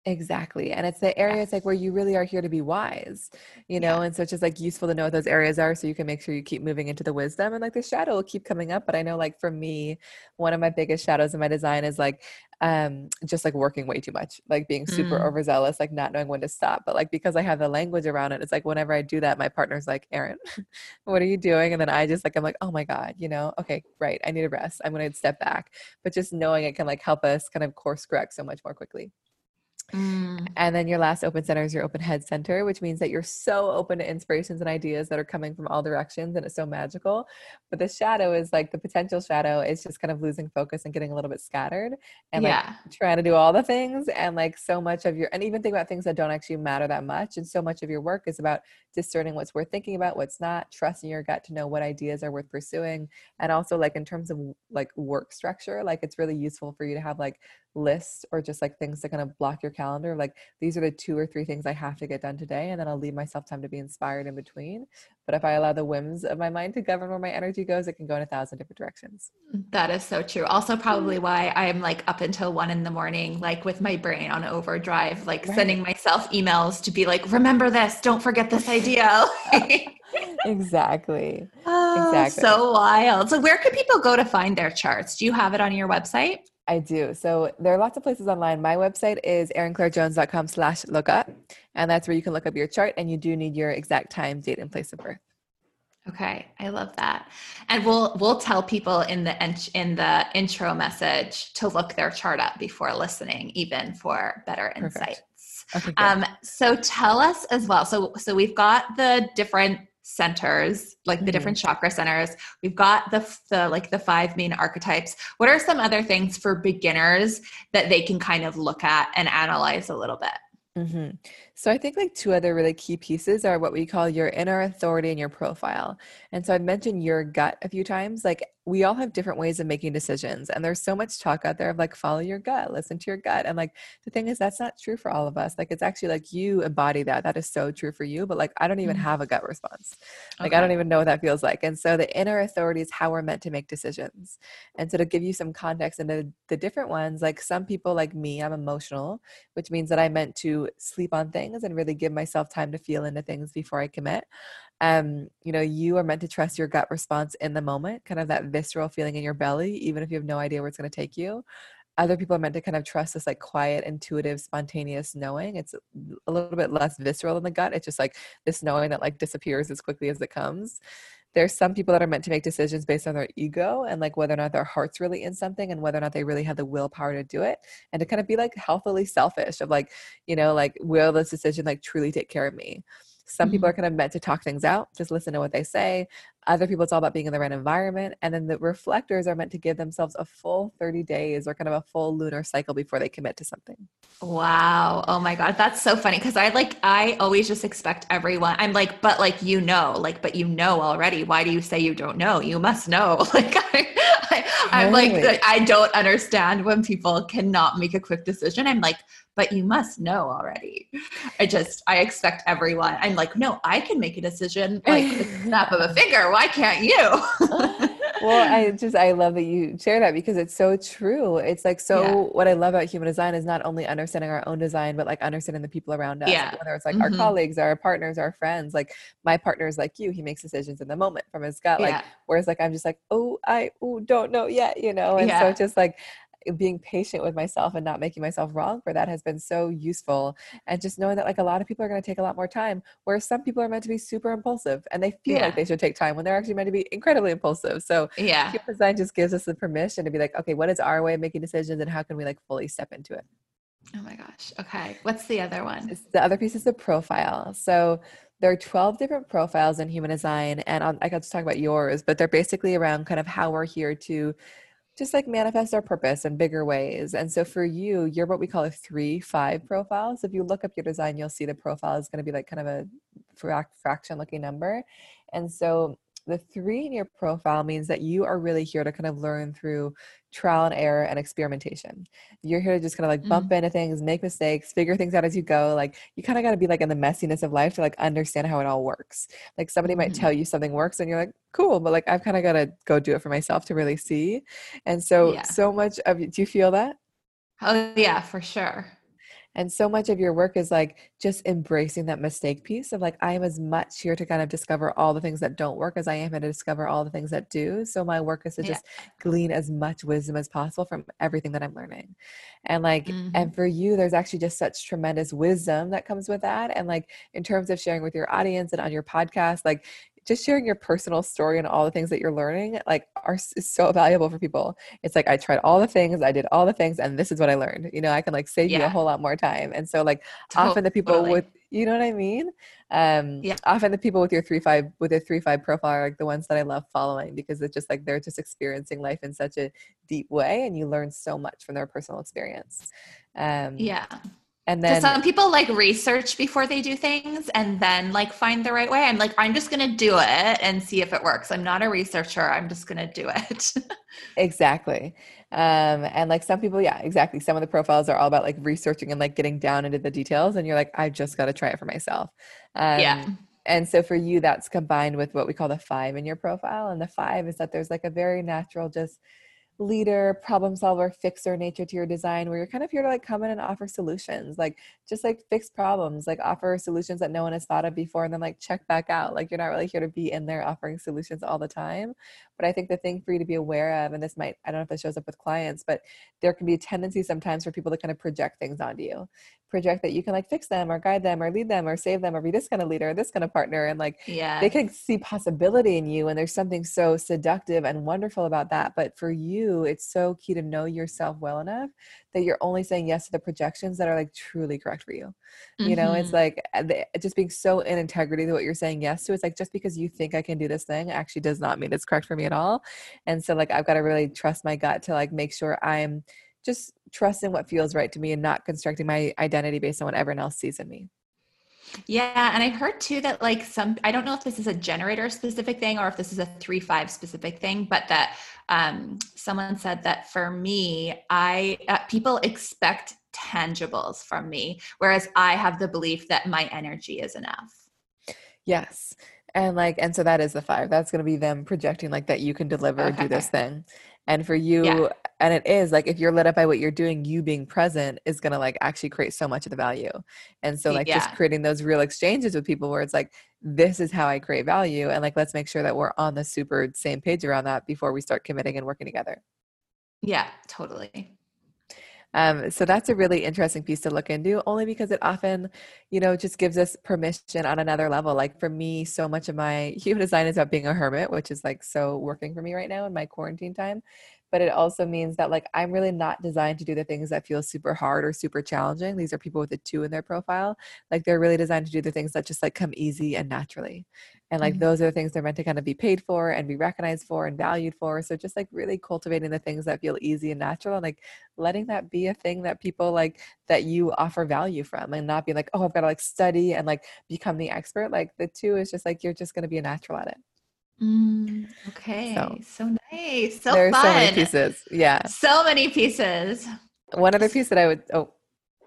Exactly. And it's the areas like where you really are here to be wise, you know? Yeah. And so it's just like useful to know what those areas are so you can make sure you keep moving into the wisdom and like the shadow will keep coming up. But I know like for me, one of my biggest shadows in my design is like um just like working way too much, like being super Mm. overzealous, like not knowing when to stop. But like because I have the language around it, it's like whenever I do that, my partner's like, Erin, what are you doing? And then I just like I'm like, oh my God, you know, okay, right. I need a rest. I'm gonna step back. But just knowing it can like help us kind of course correct so much more quickly. Mm. And then your last open center is your open head center, which means that you're so open to inspirations and ideas that are coming from all directions and it's so magical. But the shadow is like the potential shadow is just kind of losing focus and getting a little bit scattered and like yeah. trying to do all the things. And like so much of your, and even think about things that don't actually matter that much. And so much of your work is about discerning what's worth thinking about, what's not, trusting your gut to know what ideas are worth pursuing. And also, like, in terms of like work structure, like it's really useful for you to have like lists or just like things to kind of block your calendar. Calendar like these are the two or three things I have to get done today, and then I'll leave myself time to be inspired in between. But if I allow the whims of my mind to govern where my energy goes, it can go in a thousand different directions. That is so true. Also, probably Mm. why I'm like up until one in the morning, like with my brain on overdrive, like Right. sending myself emails to be like, remember this, don't forget this idea. exactly. Oh, Exactly. So wild. So, where could people go to find their charts? Do you have it on your website? I do. So there are lots of places online. My website is erinclairejones.com slash lookup. And that's where you can look up your chart and you do need your exact time, date, and place of birth. Okay, I love that. And we'll we'll tell people in the in the intro message to look their chart up before listening, even for better Perfect. insights. Okay. Um, so tell us as well. So so we've got the different centers, like the Mhm. different chakra centers. We've got the the like the five main archetypes. What are some other things for beginners that they can kind of look at and analyze a little bit? hmm So I think like two other really key pieces are what we call your inner authority and your profile. And so I've mentioned your gut a few times. Like we all have different ways of making decisions, and there's so much talk out there of like follow your gut, listen to your gut. And like the thing is, that's not true for all of us. Like it's actually like you embody that. That is so true for you. But like I don't even Mhm. have a gut response. Like I don't even know what that feels like. And so the inner authority is how we're meant to make decisions. And so to give you some context into the different ones, like some people like me, I'm emotional, which means that I meant to sleep on things and really give myself time to feel into things before I commit. Um, you know, you are meant to trust your gut response in the moment, kind of that visceral feeling in your belly, even if you have no idea where it's going to take you. Other people are meant to kind of trust this like quiet, intuitive, spontaneous knowing. It's a little bit less visceral in the gut. It's just like this knowing that like disappears as quickly as it comes. There's some people that are meant to make decisions based on their ego and like whether or not their heart's really in something and whether or not they really have the willpower to do it and to kind of be like healthily selfish of like, you know, like will this decision like truly take care of me? Some people Mhm. are kind of meant to talk things out, just listen to what they say. Other people, it's all about being in the right environment. And then the reflectors are meant to give themselves a full 30 days or kind of a full lunar cycle before they commit to something. Wow. Oh my God. That's so funny. Cause I like, I always just expect everyone. I'm like, but like, you know, like, but you know already. Why do you say you don't know? You must know. Like, I, I, I'm like, I don't understand when people cannot make a quick decision. I'm like, but you must know already. I just, I expect everyone. I'm like, no, I can make a decision like the snap of a finger. Why can't you? well, I just I love that you share that because it's so true. It's like so Yeah. what I love about human design is not only understanding our own design, but like understanding the people around us. Yeah. Whether it's like our Mhm. colleagues, our partners, our friends. Like my partner is like you, he makes decisions in the moment from his gut. Like yeah. whereas like I'm just like, oh, I oh, don't know yet, you know. And so just like being patient with myself and not making myself wrong for that has been so useful and just knowing that like a lot of people are going to take a lot more time whereas some people are meant to be super impulsive and they feel Yeah. like they should take time when they're actually meant to be incredibly impulsive so Yeah. human design just gives us the permission to be like okay what is our way of making decisions and how can we like fully step into it Oh my gosh. Okay. What's the other one? The other piece is the profile so there are 12 different profiles in human design and I'll, i got to talk about yours but they're basically around kind of how we're here to just like manifest our purpose in bigger ways and so for you you're what we call a three five profile so if you look up your design you'll see the profile is going to be like kind of a frac- fraction looking number and so the three in your profile means that you are really here to kind of learn through trial and error and experimentation. You're here to just kind of like bump into things, make mistakes, figure things out as you go. Like you kind of got to be like in the messiness of life to like understand how it all works. Like somebody might Mhm. tell you something works and you're like, cool, but like I've kind of got to go do it for myself to really see. And so, Yeah. so much of you, do you feel that? Oh yeah, for sure. And so much of your work is like just embracing that mistake piece of like, I am as much here to kind of discover all the things that don't work as I am here to discover all the things that do. So my work is to Yeah. just glean as much wisdom as possible from everything that I'm learning. And like, Mhm. and for you, there's actually just such tremendous wisdom that comes with that. And like, in terms of sharing with your audience and on your podcast, like, just sharing your personal story and all the things that you're learning like are is so valuable for people. It's like i tried all the things i did all the things and this is what i learned. You know i can like save you a whole lot more time. And so like often the people with you know what i mean? Um Yeah. often the people with your three five with a three five profile are like the ones that i love following because it's just like they're just experiencing life in such a deep way and you learn so much from their personal experience. Um Yeah. And then some people like research before they do things and then like find the right way. I'm like, I'm just gonna do it and see if it works. I'm not a researcher. I'm just gonna do it. exactly um and like some people yeah exactly some of the profiles are all about like researching and like getting down into the details and you're like i just got to try it for myself um, yeah. and so for you that's combined with what we call the five in your profile and the five is that there's like a very natural just leader problem solver fixer nature to your design where you're kind of here to like come in and offer solutions like just like fix problems like offer solutions that no one has thought of before and then like check back out. Like you're not really here to be in there offering solutions all the time. But i think the thing for you to be aware of and this might i don't know if this shows up with clients but there can be a tendency sometimes for people to kind of project things onto you. Project that you can like fix them or guide them or lead them or save them or be this kind of leader or this kind of partner and like Yeah. they can see possibility in you and there's something so seductive and wonderful about that. But for you it's so key to know yourself well enough that you're only saying yes to the projections that are like truly correct for you. You know it's Mhm. like uh, just being so in integrity to what you're saying yes to it's like just because you think i can do this thing actually does not mean it's correct for me at all. And so like i've got to really trust my gut to like make sure i'm just trusting what feels right to me and not constructing my identity based on what everyone else sees in me Yeah, and I've heard too that like some I don't know if this is a generator specific thing or if this is a 3 5 specific thing, but that um someone said that for me, I uh, people expect tangibles from me whereas I have the belief that my energy is enough. Yes. And like, and so that is the five. That's going to be them projecting like that you can deliver, do this thing. And for you, Yeah. And it is like if you're lit up by what you're doing, you being present is going to like actually create so much of the value. And so, like, just creating those real exchanges with people where it's like, this is how I create value. And like, let's make sure that we're on the super same page around that before we start committing and working together. Yeah, totally. Um, so that's a really interesting piece to look into, only because it often, you know, just gives us permission on another level. Like for me, so much of my human design is about being a hermit, which is like so working for me right now in my quarantine time. But it also means that like I'm really not designed to do the things that feel super hard or super challenging. These are people with a two in their profile. Like they're really designed to do the things that just like come easy and naturally. And like Mhm. those are the things they're meant to kind of be paid for and be recognized for and valued for. So just like really cultivating the things that feel easy and natural and like letting that be a thing that people like that you offer value from and not be like, oh, I've got to like study and like become the expert. Like the two is just like you're just going to be a natural at it. Mm, okay. So- So, nice. So There's fun. so many pieces. Yeah. So many pieces. One other piece that I would oh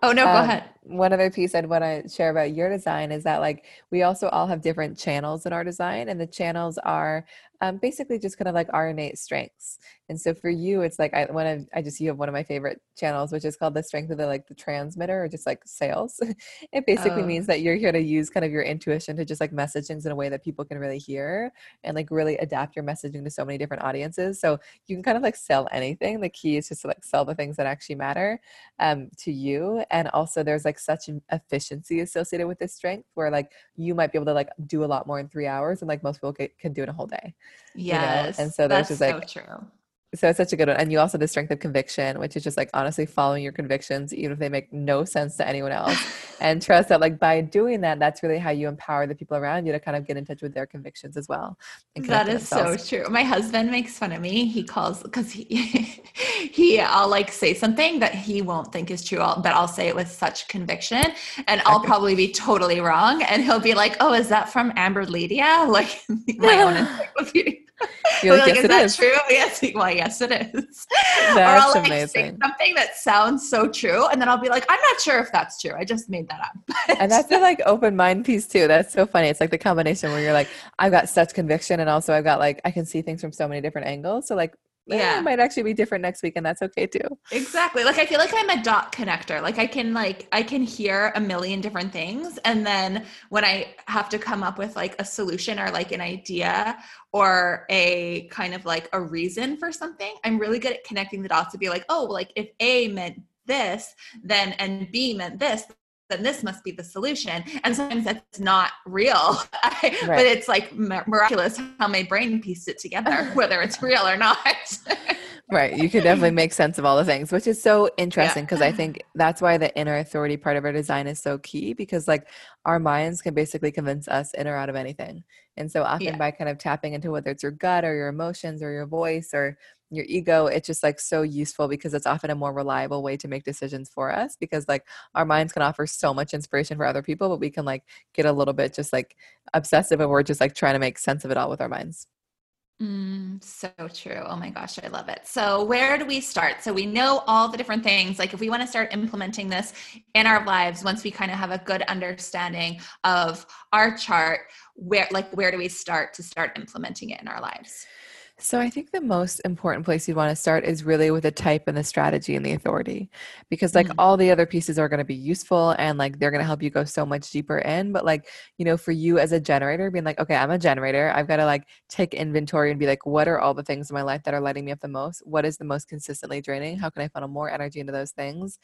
Oh no, go Um, ahead. one other piece I'd want to share about your design is that like we also all have different channels in our design, and the channels are um, basically just kind of like our innate strengths. And so for you, it's like I when I, I just you have one of my favorite channels, which is called the strength of the like the transmitter or just like sales. it basically oh. means that you're here to use kind of your intuition to just like message things in a way that people can really hear and like really adapt your messaging to so many different audiences. So you can kind of like sell anything. The key is just to like sell the things that actually matter um, to you. And also there's like such an efficiency associated with this strength where like you might be able to like do a lot more in three hours and like most people can do in a whole day. Yes. You know? And so there's just like so true so it's such a good one. And you also have the strength of conviction, which is just like honestly following your convictions, even if they make no sense to anyone else. and trust that like by doing that, that's really how you empower the people around you to kind of get in touch with their convictions as well. That is so true. My husband makes fun of me. He calls because he he I'll like say something that he won't think is true, but I'll say it with such conviction. And I'll probably be totally wrong. And he'll be like, Oh, is that from Amber Lydia? Like my own encyclopedia. You're like, like, yes, is that is. true? Yes. Well, yes, it is. That's or I'll like amazing. say something that sounds so true, and then I'll be like, I'm not sure if that's true. I just made that up. and that's the like open mind piece too. That's so funny. It's like the combination where you're like, I've got such conviction, and also I've got like I can see things from so many different angles. So like Eh, yeah. it might actually be different next week and that's okay too. Exactly. Like i feel like i'm a dot connector. Like i can like i can hear a million different things and then when i have to come up with like a solution or like an idea or a kind of like a reason for something i'm really good at connecting the dots to be like oh like if a meant this then and b meant this then this must be the solution. And sometimes that's not real, right. but it's like miraculous how my brain pieced it together, whether it's real or not. right. You can definitely make sense of all the things, which is so interesting because yeah. I think that's why the inner authority part of our design is so key because like our minds can basically convince us in or out of anything. And so often yeah. by kind of tapping into whether it's your gut or your emotions or your voice or your ego it's just like so useful because it's often a more reliable way to make decisions for us because like our minds can offer so much inspiration for other people but we can like get a little bit just like obsessive and we're just like trying to make sense of it all with our minds Mm, so true. Oh my gosh, I love it. So, where do we start? So, we know all the different things. Like, if we want to start implementing this in our lives, once we kind of have a good understanding of our chart, where, like, where do we start to start implementing it in our lives? So I think the most important place you'd want to start is really with the type and the strategy and the authority. Because like mm-hmm. all the other pieces are going to be useful and like they're going to help you go so much deeper in, but like, you know, for you as a generator being like, okay, I'm a generator, I've got to like take inventory and be like, what are all the things in my life that are lighting me up the most? What is the most consistently draining? How can I funnel more energy into those things?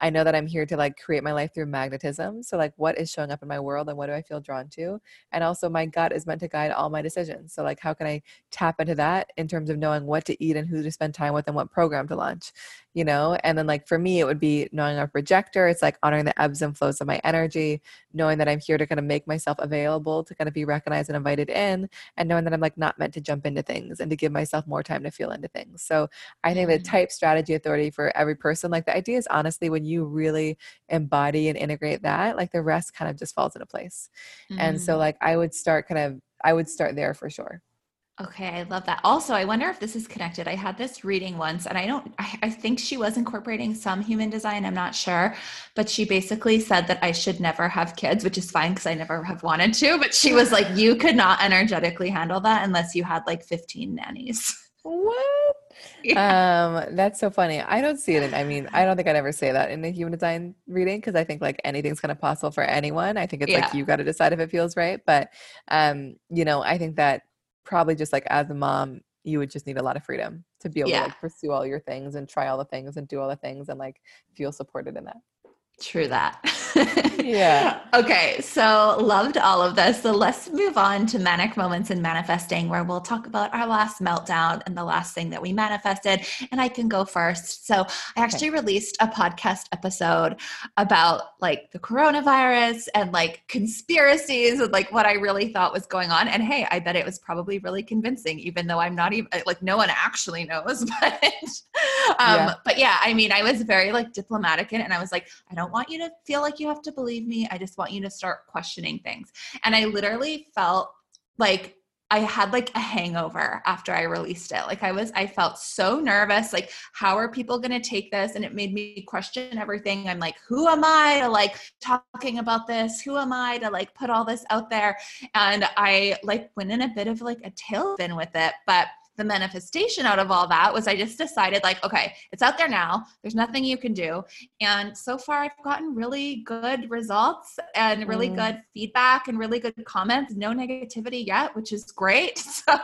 I know that I'm here to like create my life through magnetism. So like what is showing up in my world and what do I feel drawn to? And also my gut is meant to guide all my decisions. So like how can I tap into that in terms of knowing what to eat and who to spend time with and what program to launch? you know and then like for me it would be knowing a projector it's like honoring the ebbs and flows of my energy knowing that i'm here to kind of make myself available to kind of be recognized and invited in and knowing that i'm like not meant to jump into things and to give myself more time to feel into things so i think the mm. type strategy authority for every person like the idea is honestly when you really embody and integrate that like the rest kind of just falls into place mm-hmm. and so mm. like i would start kind of i would start there for sure Okay, I love that. Also, I wonder if this is connected. I had this reading once, and I don't, I, I, think she was incorporating some human design. I'm not sure. But she basically said that I should never have kids, which is fine because I never have wanted to. But she was like, you could not energetically handle that unless you had like 15 nannies. What? Yeah. Um, that's so funny. I don't see it. In, I mean, I don't think I'd ever say that in a human design reading because I think like anything's kind of possible for anyone. I think it's yeah. like you got to decide if it feels right. But, um, you know, I think that probably just like as a mom, you would just need a lot of freedom to be able yeah. to like pursue all your things and try all the things and do all the things and like feel supported in that. True that. yeah. Okay. So loved all of this. So let's move on to manic moments in manifesting, where we'll talk about our last meltdown and the last thing that we manifested. And I can go first. So I actually okay. released a podcast episode about like the coronavirus and like conspiracies and like what I really thought was going on. And hey, I bet it was probably really convincing, even though I'm not even like no one actually knows. But um, yeah. but yeah, I mean, I was very like diplomatic in it, and I was like, I don't want you to feel like you have to believe me. I just want you to start questioning things. And I literally felt like I had like a hangover after I released it. Like I was, I felt so nervous. Like, how are people going to take this? And it made me question everything. I'm like, who am I to like talking about this? Who am I to like put all this out there? And I like went in a bit of like a tailspin with it. But the manifestation out of all that was I just decided, like, okay, it's out there now. There's nothing you can do. And so far, I've gotten really good results and really mm. good feedback and really good comments. No negativity yet, which is great. So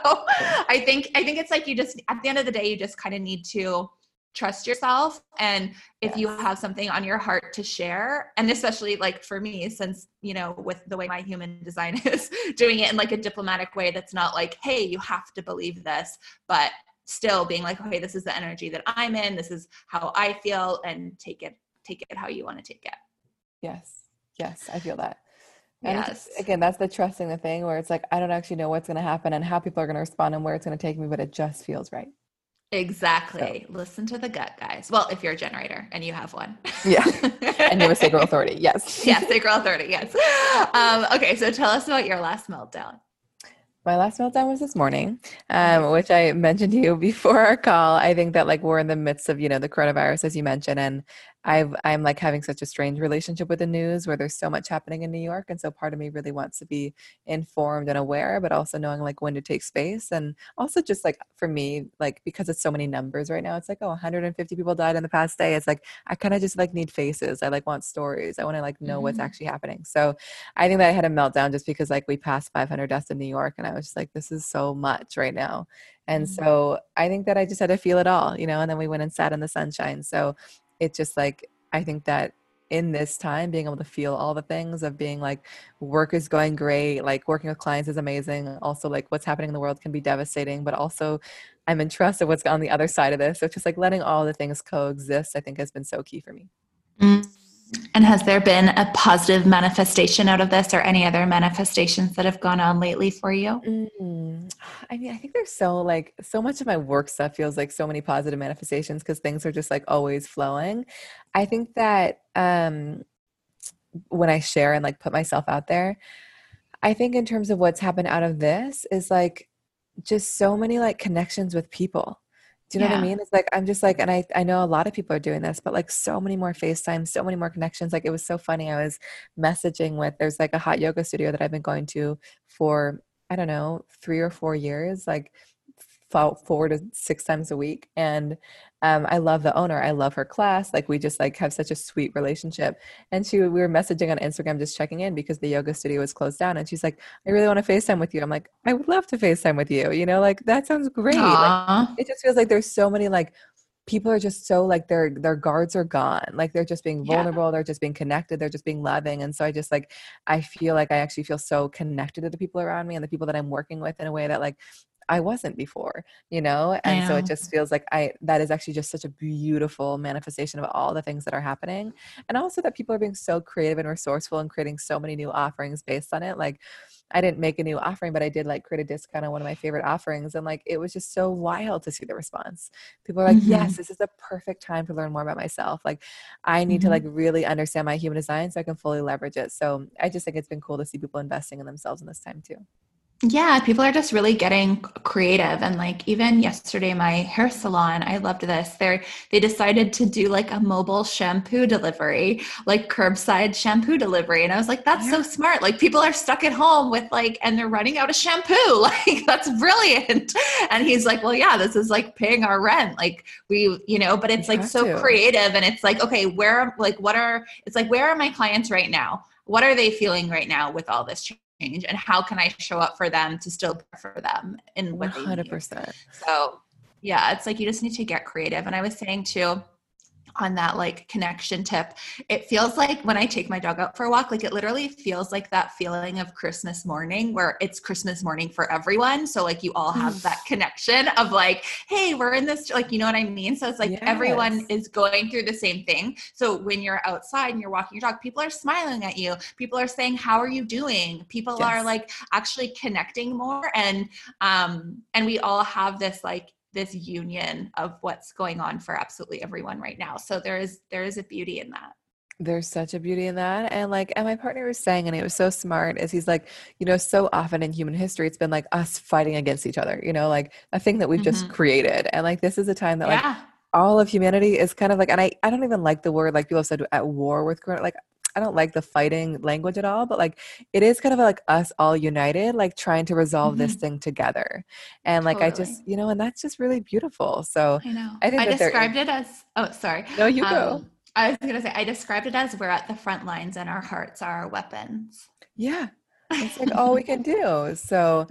I think I think it's like you just at the end of the day, you just kind of need to trust yourself and if yes. you have something on your heart to share and especially like for me since you know with the way my human design is doing it in like a diplomatic way that's not like hey you have to believe this but still being like okay this is the energy that i'm in this is how i feel and take it take it how you want to take it yes yes i feel that and yes. again that's the trusting the thing where it's like i don't actually know what's going to happen and how people are going to respond and where it's going to take me but it just feels right Exactly. So. Listen to the gut, guys. Well, if you're a generator and you have one. Yeah. and you have a sacral authority. Yes. yes, sacral authority. Yes. Um, okay. So tell us about your last meltdown. My last meltdown was this morning, um, which I mentioned to you before our call. I think that like we're in the midst of, you know, the coronavirus, as you mentioned, and I've I'm like having such a strange relationship with the news where there's so much happening in New York and so part of me really wants to be informed and aware but also knowing like when to take space and also just like for me like because it's so many numbers right now it's like oh 150 people died in the past day it's like I kind of just like need faces I like want stories I want to like know mm-hmm. what's actually happening so I think that I had a meltdown just because like we passed 500 deaths in New York and I was just like this is so much right now and mm-hmm. so I think that I just had to feel it all, you know, and then we went and sat in the sunshine. So it's just like i think that in this time being able to feel all the things of being like work is going great like working with clients is amazing. Also like what's happening in the world can be devastating but also i'm in trust of what's on the other side of this. So it's just like letting all the things coexist i think has been so key for me. Mm. And has there been a positive manifestation out of this or any other manifestations that have gone on lately for you? Mm, I mean, I think there's so like so much of my work stuff feels like so many positive manifestations because things are just like always flowing. I think that um when I share and like put myself out there, I think in terms of what's happened out of this is like just so many like connections with people do you know yeah. what I mean? It's like I'm just like, and I I know a lot of people are doing this, but like so many more FaceTime, so many more connections. Like it was so funny. I was messaging with there's like a hot yoga studio that I've been going to for I don't know three or four years. Like four to six times a week and um, i love the owner i love her class like we just like have such a sweet relationship and she we were messaging on instagram just checking in because the yoga studio was closed down and she's like i really want to facetime with you i'm like i would love to facetime with you you know like that sounds great like, it just feels like there's so many like people are just so like their their guards are gone like they're just being vulnerable yeah. they're just being connected they're just being loving and so i just like i feel like i actually feel so connected to the people around me and the people that i'm working with in a way that like I wasn't before, you know? And so it just feels like I that is actually just such a beautiful manifestation of all the things that are happening. And also that people are being so creative and resourceful and creating so many new offerings based on it. Like I didn't make a new offering, but I did like create a discount on one of my favorite offerings. And like it was just so wild to see the response. People are like, mm-hmm. yes, this is the perfect time to learn more about myself. Like I need mm-hmm. to like really understand my human design so I can fully leverage it. So I just think it's been cool to see people investing in themselves in this time too. Yeah, people are just really getting creative and like even yesterday my hair salon, I loved this. They they decided to do like a mobile shampoo delivery, like curbside shampoo delivery and I was like that's yeah. so smart. Like people are stuck at home with like and they're running out of shampoo. Like that's brilliant. And he's like, "Well, yeah, this is like paying our rent. Like we, you know, but it's you like so to. creative and it's like, okay, where like what are it's like where are my clients right now? What are they feeling right now with all this change? and how can I show up for them to still for them in what 100%. They need. So yeah, it's like you just need to get creative. And I was saying too, on that like connection tip it feels like when i take my dog out for a walk like it literally feels like that feeling of christmas morning where it's christmas morning for everyone. So like you all have that connection of like hey we're in this like you know what i mean? So it's like yes. everyone is going through the same thing. So when you're outside and you're walking your dog people are smiling at you. People are saying how are you doing? People yes. are like actually connecting more and um and we all have this like this union of what's going on for absolutely everyone right now. So there is there is a beauty in that. There's such a beauty in that. And like, and my partner was saying, and it was so smart, is he's like, you know, so often in human history, it's been like us fighting against each other, you know, like a thing that we've mm-hmm. just created. And like, this is a time that yeah. like all of humanity is kind of like, and I, I don't even like the word, like people have said at war with corona. Like, I don't like the fighting language at all, but like it is kind of like us all united, like trying to resolve mm-hmm. this thing together. And like totally. I just, you know, and that's just really beautiful. So I know. I think I described it as oh sorry. No, you um, go. I was gonna say I described it as we're at the front lines and our hearts are our weapons. Yeah. It's like all we can do. So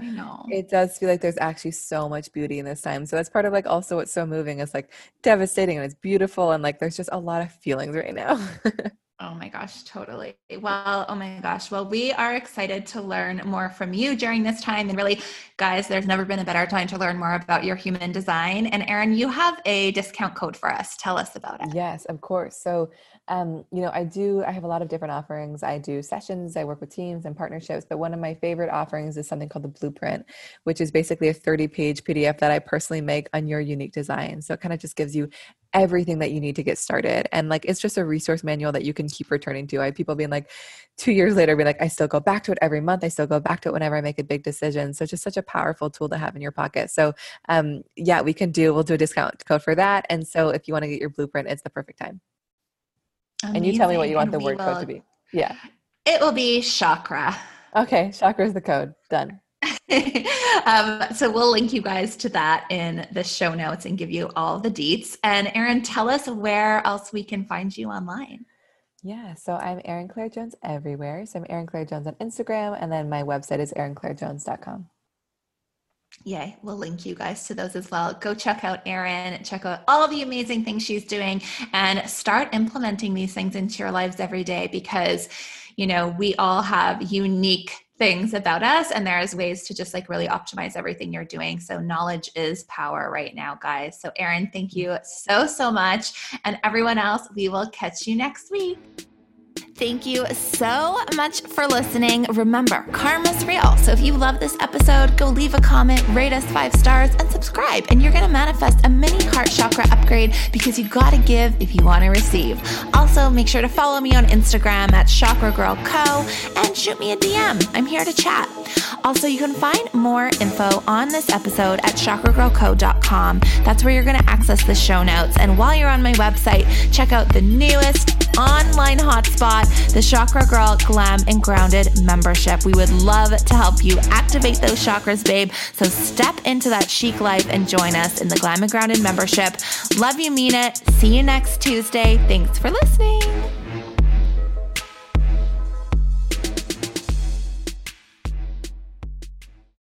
it does feel like there's actually so much beauty in this time. So that's part of like also what's so moving. It's like devastating and it's beautiful and like there's just a lot of feelings right now. Oh my gosh, totally. Well, oh my gosh. Well, we are excited to learn more from you during this time. And really, guys, there's never been a better time to learn more about your human design. And Erin, you have a discount code for us. Tell us about it. Yes, of course. So um, you know, I do, I have a lot of different offerings. I do sessions, I work with teams and partnerships, but one of my favorite offerings is something called the Blueprint, which is basically a 30 page PDF that I personally make on your unique design. So it kind of just gives you everything that you need to get started. And like, it's just a resource manual that you can keep returning to. I have people being like, two years later, be like, I still go back to it every month. I still go back to it whenever I make a big decision. So it's just such a powerful tool to have in your pocket. So, um, yeah, we can do, we'll do a discount code for that. And so if you want to get your blueprint, it's the perfect time. Amazing. And you tell me what you want the word will, code to be. Yeah. It will be chakra. Okay, chakra is the code. Done. um, so we'll link you guys to that in the show notes and give you all the deets. And Erin, tell us where else we can find you online. Yeah, so I'm Erin Claire Jones everywhere. So I'm Erin Claire Jones on Instagram, and then my website is erinclairejones.com. Yay. We'll link you guys to those as well. Go check out Erin, check out all the amazing things she's doing, and start implementing these things into your lives every day because, you know, we all have unique things about us and there's ways to just like really optimize everything you're doing so knowledge is power right now guys so erin thank you so so much and everyone else we will catch you next week Thank you so much for listening. Remember, karma's real. So if you love this episode, go leave a comment, rate us five stars, and subscribe. And you're going to manifest a mini heart chakra upgrade because you got to give if you want to receive. Also, make sure to follow me on Instagram at Chakra Girl Co. and shoot me a DM. I'm here to chat. Also, you can find more info on this episode at chakragirlco.com. That's where you're going to access the show notes. And while you're on my website, check out the newest online hotspot, the Chakra Girl Glam and Grounded membership. We would love to help you activate those chakras, babe. So step into that chic life and join us in the Glam and Grounded membership. Love you, mean it. See you next Tuesday. Thanks for listening.